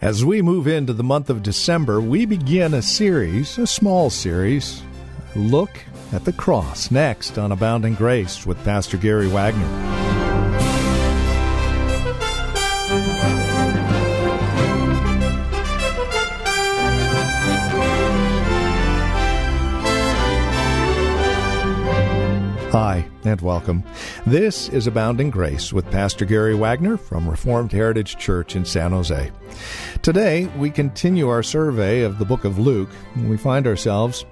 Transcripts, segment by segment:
As we move into the month of December, we begin a series, a small series, Look at the Cross, next on Abounding Grace with Pastor Gary Wagner. Hi, and welcome. This is Abounding Grace with Pastor Gary Wagner from Reformed Heritage Church in San Jose. Today, we continue our survey of the book of Luke, and we find ourselves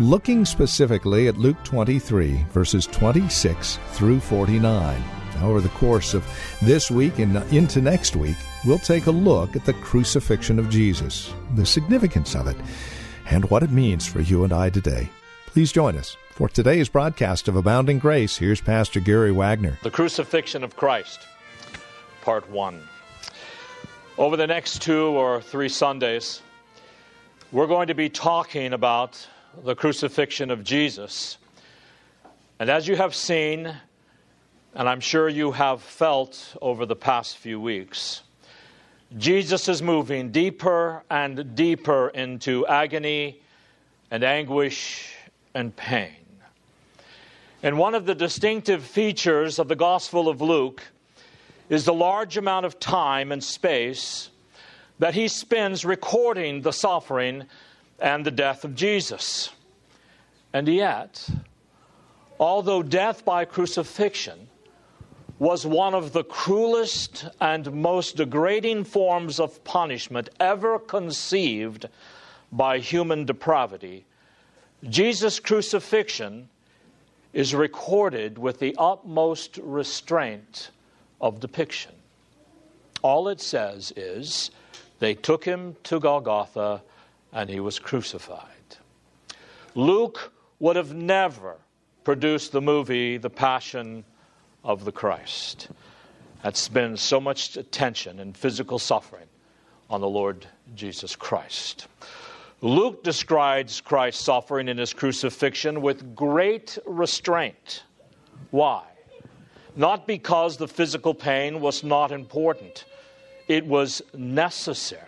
looking specifically at Luke 23, verses 26 through 49. Over the course of this week and into next week, we'll take a look at the crucifixion of Jesus, the significance of it, and what it means for you and I today. Please join us for today's broadcast of Abounding Grace. Here's Pastor Gary Wagner. The Crucifixion of Christ, Part 1. Over the next two or three Sundays, we're going to be talking about the crucifixion of Jesus. And as you have seen, and I'm sure you have felt over the past few weeks, Jesus is moving deeper and deeper into agony and anguish and pain. And one of the distinctive features of the Gospel of Luke is the large amount of time and space that he spends recording the suffering and the death of Jesus. And yet, although death by crucifixion was one of the cruelest and most degrading forms of punishment ever conceived by human depravity, Jesus' crucifixion is recorded with the utmost restraint of depiction. All it says is, they took him to Golgotha and he was crucified. Luke would have never produced the movie The Passion of the Christ. That's been so much attention and physical suffering on the Lord Jesus Christ. Luke describes Christ's suffering in his crucifixion with great restraint. Why? Not because the physical pain was not important, it was necessary.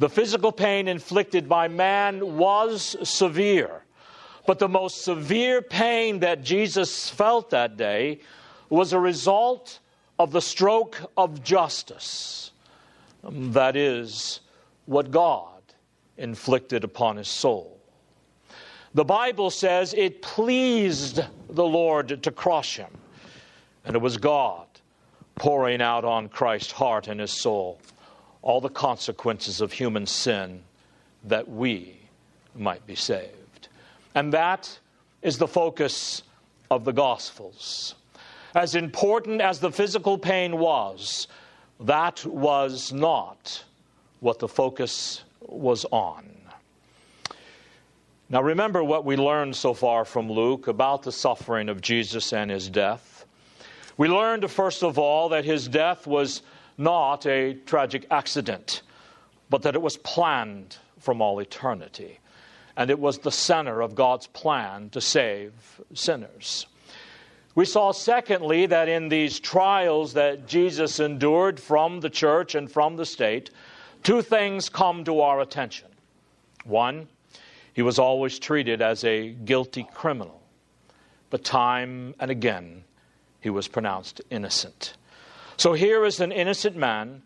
The physical pain inflicted by man was severe, but the most severe pain that Jesus felt that day was a result of the stroke of justice. That is what God inflicted upon his soul. The Bible says it pleased the Lord to crush him, and it was God pouring out on Christ's heart and his soul all the consequences of human sin that we might be saved. And that is the focus of the Gospels. As important as the physical pain was, that was not what the focus was on. Now, remember what we learned so far from Luke about the suffering of Jesus and his death. We learned, first of all, that his death was not a tragic accident, but that it was planned from all eternity. And it was the center of God's plan to save sinners. We saw, secondly, that in these trials that Jesus endured from the church and from the state, two things come to our attention. One, he was always treated as a guilty criminal, but time and again he was pronounced innocent. So here is an innocent man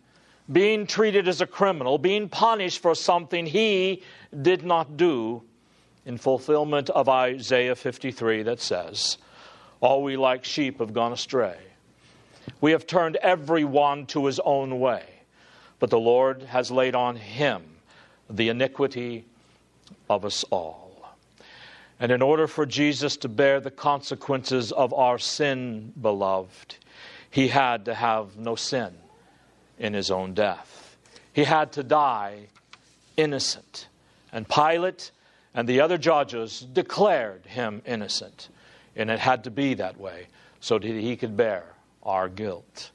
being treated as a criminal, being punished for something he did not do in fulfillment of Isaiah 53 that says, All we like sheep have gone astray. We have turned every one to his own way but the Lord has laid on him the iniquity of us all. And in order for Jesus to bear the consequences of our sin, beloved, he had to have no sin in his own death. he had to die innocent. And Pilate and the other judges declared him innocent. And it had to be that way so that he could bear our guilt.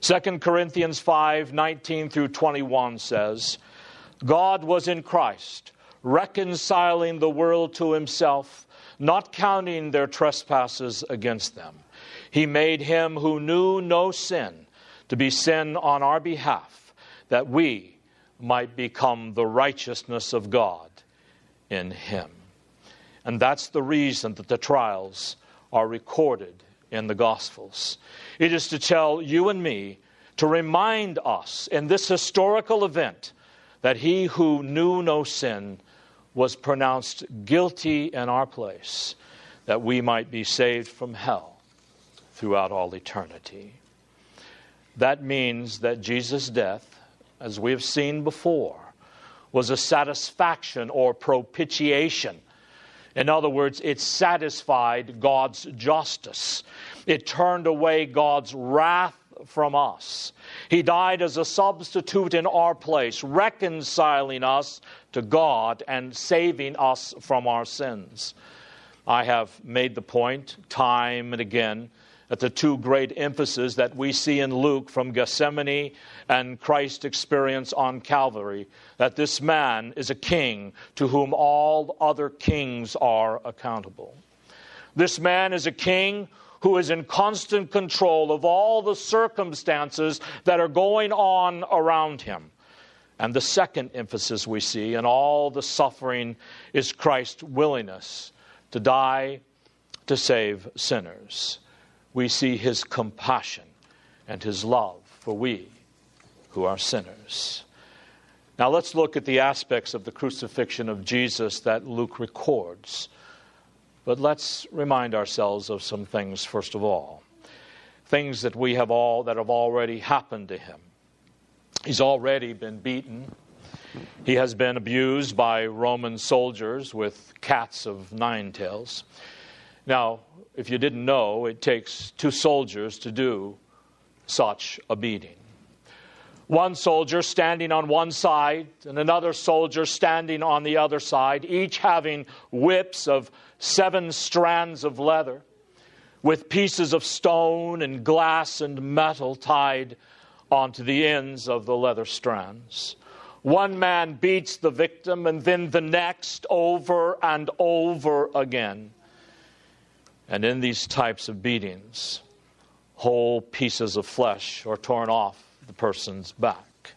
2 Corinthians 5 19 through 21 says, God was in Christ, reconciling the world to himself, not counting their trespasses against them. He made him who knew no sin to be sin on our behalf, that we might become the righteousness of God in him. And that's the reason that the trials are recorded in the Gospels. It is to tell you and me, to remind us in this historical event, that he who knew no sin was pronounced guilty in our place, that we might be saved from hell throughout all eternity. That means that Jesus' death, as we have seen before, was a satisfaction or propitiation. In other words, it satisfied God's justice. It turned away God's wrath from us. He died as a substitute in our place, reconciling us to God and saving us from our sins. I have made the point time and again at the two great emphases that we see in Luke from Gethsemane and Christ's experience on Calvary that this man is a king to whom all other kings are accountable. This man is a king who is in constant control of all the circumstances that are going on around him. And the second emphasis we see in all the suffering is Christ's willingness to die to save sinners we see his compassion and his love for we who are sinners. Now let's look at the aspects of the crucifixion of Jesus that Luke records. But let's remind ourselves of some things first of all. Things that we have all that have already happened to him. He's already been beaten. He has been abused by Roman soldiers with cats of nine tails. Now, if you didn't know, it takes two soldiers to do such a beating. One soldier standing on one side and another soldier standing on the other side, each having whips of seven strands of leather with pieces of stone and glass and metal tied onto the ends of the leather strands. One man beats the victim and then the next over and over again. And in these types of beatings, whole pieces of flesh are torn off the person's back.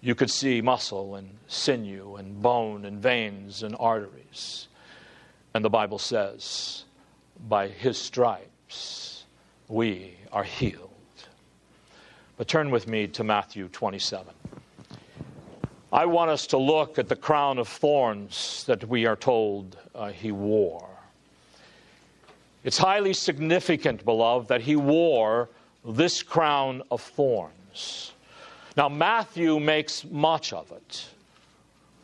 You could see muscle and sinew and bone and veins and arteries. And the Bible says, by his stripes we are healed. But turn with me to Matthew 27. I want us to look at the crown of thorns that we are told uh, he wore. It's highly significant, beloved, that he wore this crown of thorns. Now, Matthew makes much of it,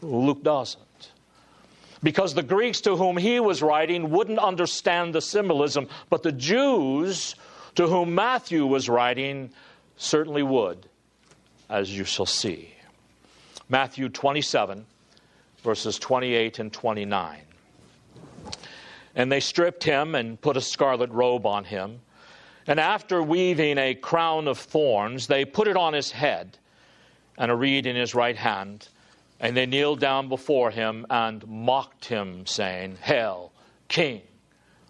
Luke doesn't. Because the Greeks to whom he was writing wouldn't understand the symbolism, but the Jews to whom Matthew was writing certainly would, as you shall see. Matthew 27, verses 28 and 29. And they stripped him and put a scarlet robe on him. And after weaving a crown of thorns, they put it on his head and a reed in his right hand. And they kneeled down before him and mocked him, saying, Hail, King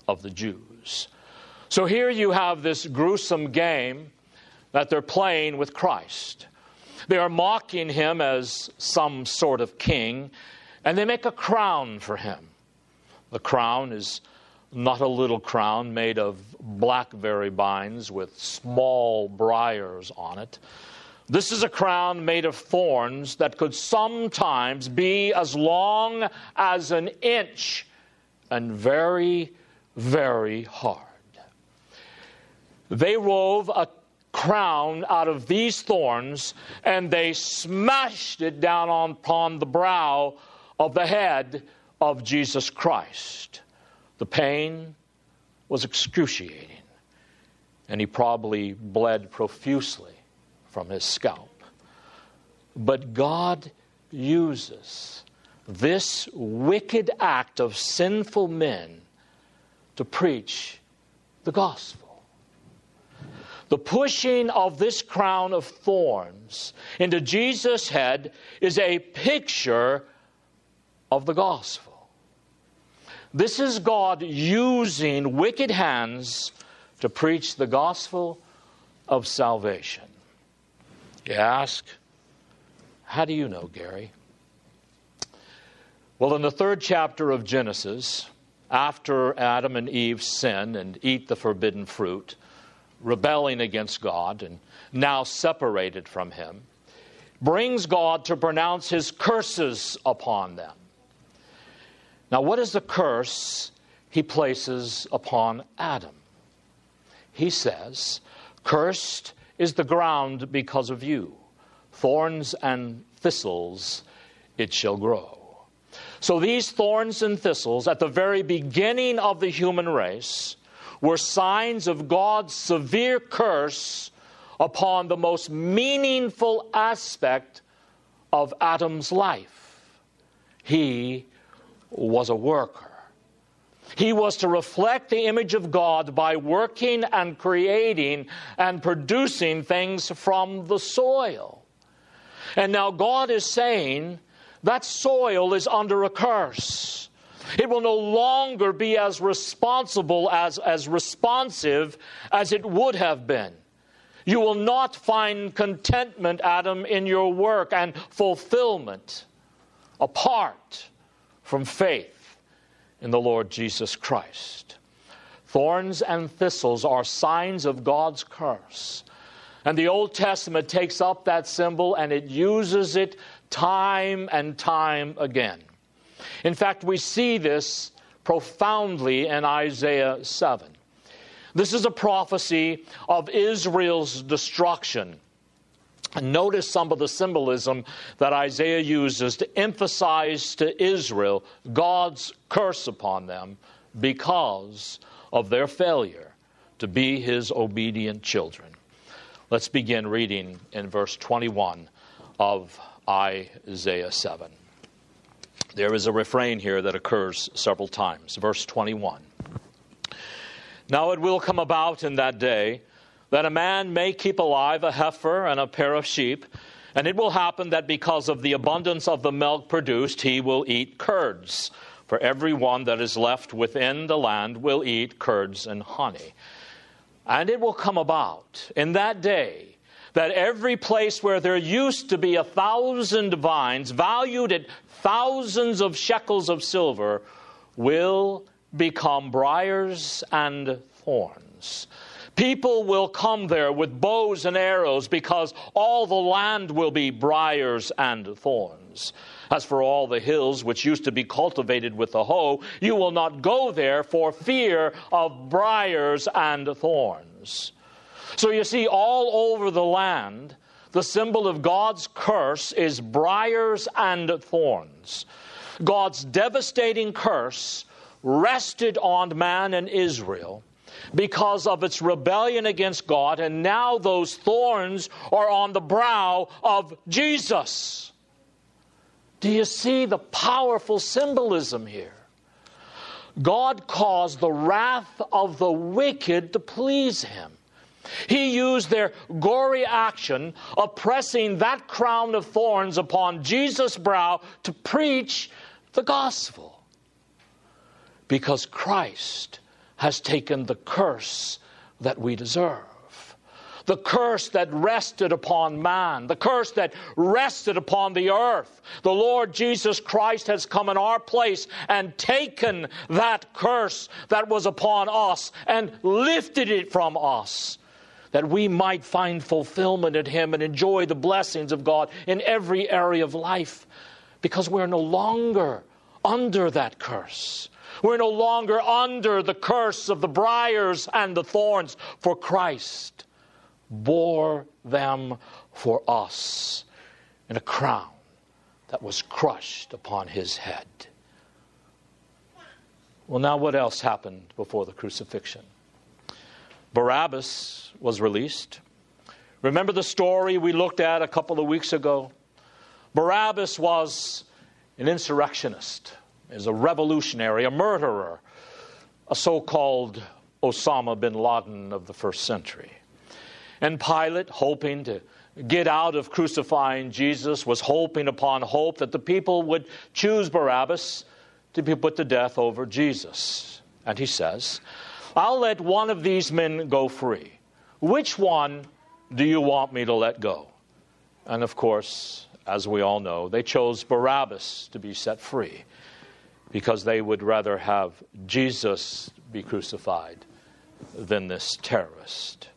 of the Jews. So here you have this gruesome game that they're playing with Christ. They are mocking him as some sort of king, and they make a crown for him. The crown is not a little crown made of blackberry vines with small briars on it. This is a crown made of thorns that could sometimes be as long as an inch and very, very hard. They wove a crown out of these thorns and they smashed it down upon the brow of the head of Jesus Christ. The pain was excruciating, and he probably bled profusely from his scalp. But God uses this wicked act of sinful men to preach the gospel. The pushing of this crown of thorns into Jesus' head is a picture of the gospel. This is God using wicked hands to preach the gospel of salvation. You ask, how do you know, Gary? Well, in the third chapter of Genesis, after Adam and Eve sin and eat the forbidden fruit, rebelling against God and now separated from Him, brings God to pronounce His curses upon them. Now, what is the curse He places upon Adam? He says, Cursed is the ground because of you, thorns and thistles it shall grow. So these thorns and thistles, at the very beginning of the human race, were signs of God's severe curse upon the most meaningful aspect of Adam's life. He was a worker. He was to reflect the image of God by working and creating and producing things from the soil. And now God is saying, that soil is under a curse. It will no longer be as responsible, as, as responsive as it would have been. You will not find contentment, Adam, in your work and fulfillment apart from faith in the Lord Jesus Christ. Thorns and thistles are signs of God's curse. And the Old Testament takes up that symbol and it uses it time and time again. In fact, we see this profoundly in Isaiah 7. This is a prophecy of Israel's destruction. Notice some of the symbolism that Isaiah uses to emphasize to Israel God's curse upon them because of their failure to be his obedient children. Let's begin reading in verse 21 of Isaiah 7. There is a refrain here that occurs several times. Verse 21. Now it will come about in that day that a man may keep alive a heifer and a pair of sheep, and it will happen that because of the abundance of the milk produced, he will eat curds. For every one that is left within the land will eat curds and honey. And it will come about in that day that every place where there used to be a thousand vines, valued at thousands of shekels of silver, will become briars and thorns. People will come there with bows and arrows because all the land will be briars and thorns. As for all the hills which used to be cultivated with the hoe, you will not go there for fear of briars and thorns. So you see, all over the land, the symbol of God's curse is briars and thorns. God's devastating curse rested on man and Israel because of its rebellion against God, and now those thorns are on the brow of Jesus. Do you see the powerful symbolism here? God caused the wrath of the wicked to please him. He used their gory action of pressing that crown of thorns upon Jesus' brow to preach the gospel. Because Christ has taken the curse that we deserve. The curse that rested upon man, the curse that rested upon the earth. The Lord Jesus Christ has come in our place and taken that curse that was upon us and lifted it from us that we might find fulfillment in Him and enjoy the blessings of God in every area of life because we're no longer under that curse. We're no longer under the curse of the briars and the thorns, for Christ bore them for us in a crown that was crushed upon his head. Well, now what else happened before the crucifixion? Barabbas was released. Remember the story we looked at a couple of weeks ago? Barabbas was an insurrectionist, is a revolutionary, a murderer, a so called Osama bin Laden of the first century. And Pilate, hoping to get out of crucifying Jesus, was hoping upon hope that the people would choose Barabbas to be put to death over Jesus. And he says, I'll let one of these men go free. Which one do you want me to let go? And of course, as we all know, they chose Barabbas to be set free because they would rather have Jesus be crucified than this terrorist.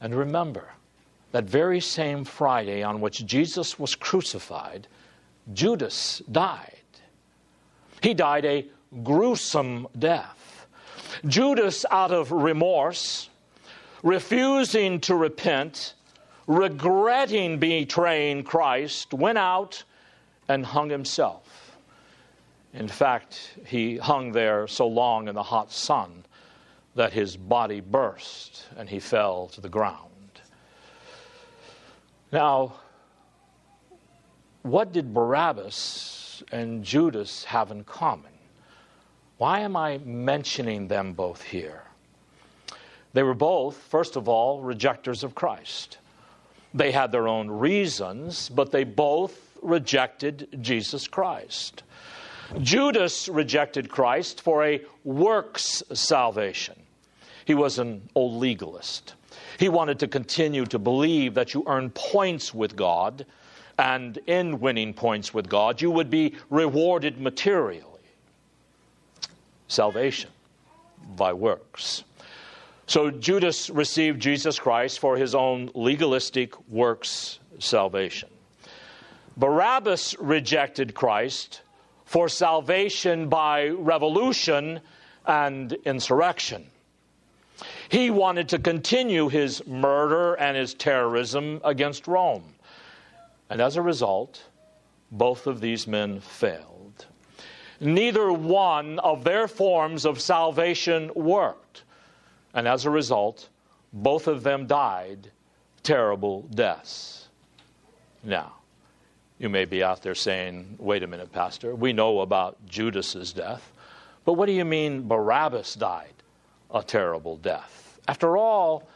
And remember, that very same Friday on which Jesus was crucified, Judas died. He died a gruesome death. Judas, out of remorse, refusing to repent, regretting betraying Christ, went out and hung himself. In fact, he hung there so long in the hot sun that his body burst and he fell to the ground. Now, what did Barabbas and Judas have in common? Why am I mentioning them both here? They were both, first of all, rejectors of Christ. They had their own reasons, but they both rejected Jesus Christ. Judas rejected Christ for a works salvation. He was an old legalist. He wanted to continue to believe that you earn points with God, and in winning points with God, you would be rewarded materially. Salvation by works. So Judas received Jesus Christ for his own legalistic works salvation. Barabbas rejected Christ for salvation by revolution and insurrection. He wanted to continue his murder and his terrorism against Rome. And as a result, both of these men failed. Neither one of their forms of salvation worked. And as a result, both of them died terrible deaths. Now, you may be out there saying, wait a minute, Pastor, we know about Judas's death, but what do you mean Barabbas died a terrible death? After all,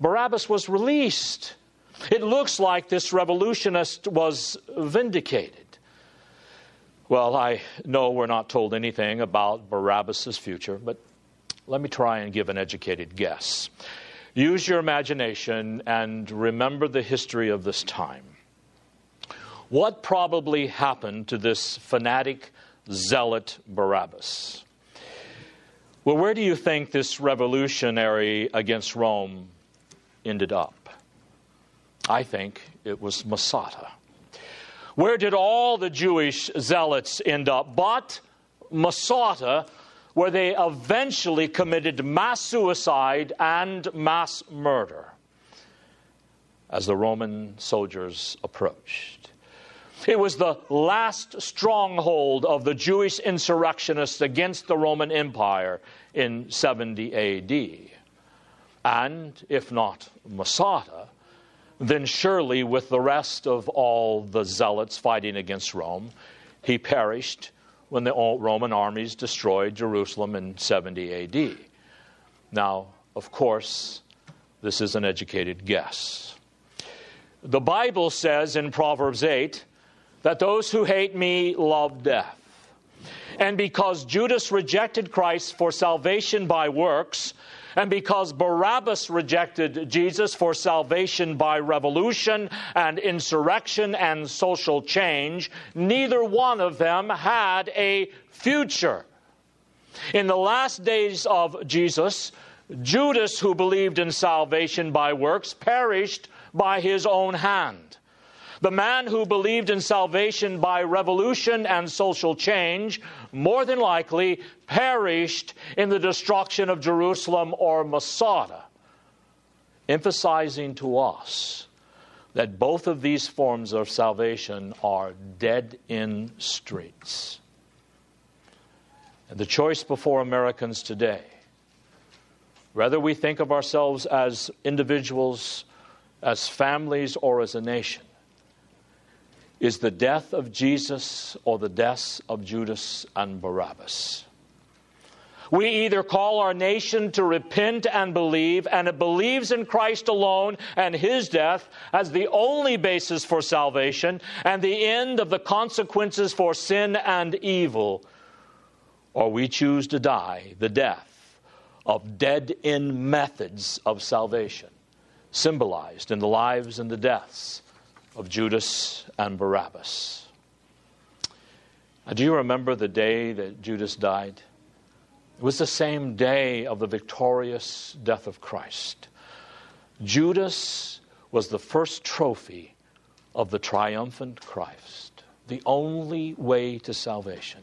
Barabbas was released. It looks like this revolutionist was vindicated. Well, I know we're not told anything about Barabbas' future, but let me try and give an educated guess. Use your imagination and remember the history of this time. What probably happened to this fanatic zealot Barabbas? Well, where do you think this revolutionary against Rome ended up? I think it was Masada. Where did all the Jewish zealots end up? But Masada, where they eventually committed mass suicide and mass murder as the Roman soldiers approached. It was the last stronghold of the Jewish insurrectionists against the Roman Empire in 70 AD. And if not Masada, then surely with the rest of all the zealots fighting against Rome, he perished when the Roman armies destroyed Jerusalem in 70 AD. Now, of course, this is an educated guess. The Bible says in Proverbs 8 that those who hate me love death. And because Judas rejected Christ for salvation by works, and because Barabbas rejected Jesus for salvation by revolution and insurrection and social change, neither one of them had a future. In the last days of Jesus, Judas, who believed in salvation by works, perished by his own hand. The man who believed in salvation by revolution and social change more than likely perished in the destruction of Jerusalem or Masada, emphasizing to us that both of these forms of salvation are dead in streets. And the choice before Americans today, whether we think of ourselves as individuals, as families, or as a nation, is the death of Jesus or the deaths of Judas and Barabbas. We either call our nation to repent and believe, and it believes in Christ alone and his death as the only basis for salvation and the end of the consequences for sin and evil, or we choose to die the death of dead end methods of salvation, symbolized in the lives and the deaths of Judas and Barabbas. Now, do you remember the day that Judas died? It was the same day of the victorious death of Christ. Judas was the first trophy of the triumphant Christ, the only way to salvation.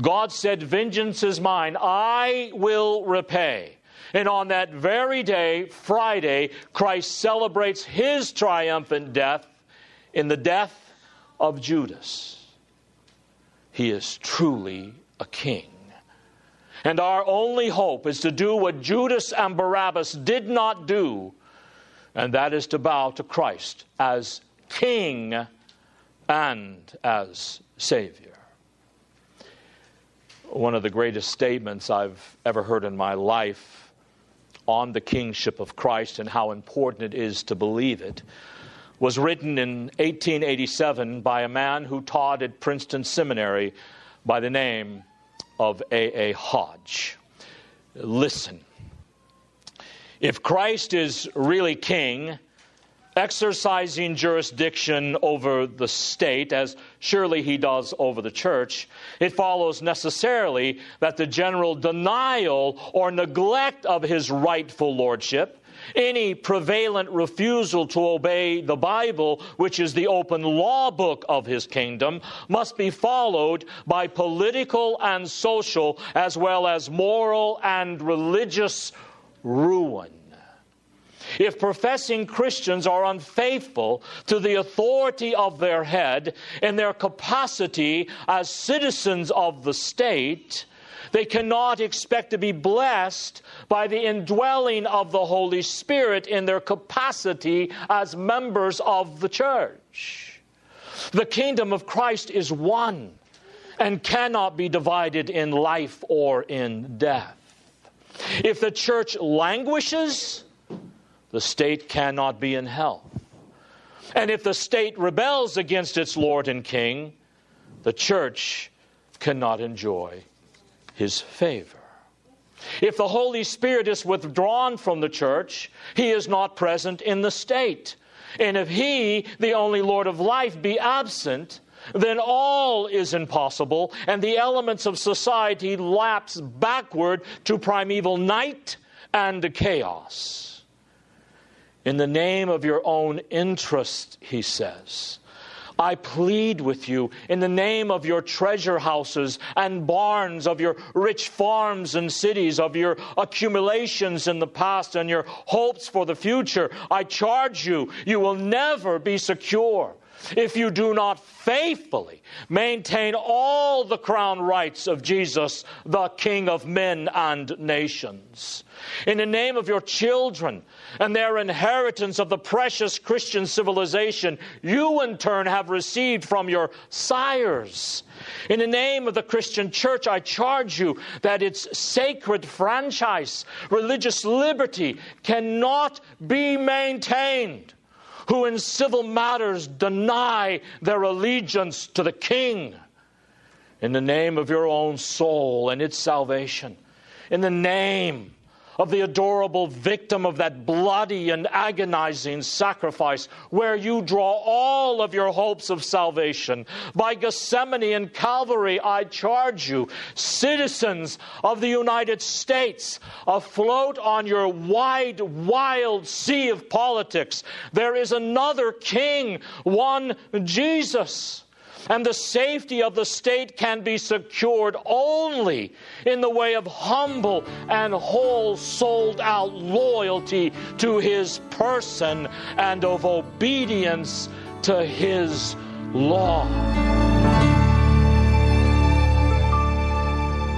God said, Vengeance is mine, I will repay. And on that very day, Friday, Christ celebrates his triumphant death in the death of Judas. He is truly a king. And our only hope is to do what Judas and Barabbas did not do, and that is to bow to Christ as King and as Savior. One of the greatest statements I've ever heard in my life on the kingship of Christ and how important it is to believe it was written in 1887 by a man who taught at Princeton Seminary by the name of A. A. Hodge. Listen. If Christ is really king, exercising jurisdiction over the state, as surely he does over the church, it follows necessarily that the general denial or neglect of his rightful lordship any prevalent refusal to obey the Bible, which is the open law book of his kingdom, must be followed by political and social, as well as moral and religious ruin. If professing Christians are unfaithful to the authority of their head in their capacity as citizens of the state, they cannot expect to be blessed by the indwelling of the Holy Spirit in their capacity as members of the church. The kingdom of Christ is one and cannot be divided in life or in death. If the church languishes, the state cannot be in hell. And if the state rebels against its Lord and King, the church cannot enjoy his favor. If the Holy Spirit is withdrawn from the church, he is not present in the state. And if he, the only Lord of life, be absent, then all is impossible, and the elements of society lapse backward to primeval night and chaos. In the name of your own interest, he says, I plead with you in the name of your treasure houses and barns, of your rich farms and cities, of your accumulations in the past and your hopes for the future. I charge you, you will never be secure if you do not faithfully maintain all the crown rights of Jesus, the King of men and nations. In the name of your children and their inheritance of the precious Christian civilization you in turn have received from your sires. In the name of the Christian church, I charge you that its sacred franchise, religious liberty, cannot be maintained who in civil matters deny their allegiance to the king. In the name of your own soul and its salvation, in the name of the adorable victim of that bloody and agonizing sacrifice, where you draw all of your hopes of salvation. By Gethsemane and Calvary, I charge you, citizens of the United States, afloat on your wide, wild sea of politics, there is another king, one Jesus. And the safety of the state can be secured only in the way of humble and whole souled out loyalty to his person and of obedience to his law.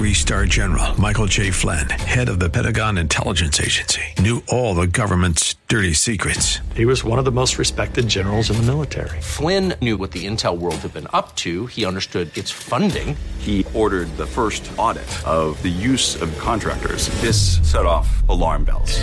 Three star general Michael J. Flynn, head of the Pentagon Intelligence Agency, knew all the government's dirty secrets. He was one of the most respected generals in the military. Flynn knew what the intel world had been up to, he understood its funding. He ordered the first audit of the use of contractors. This set off alarm bells.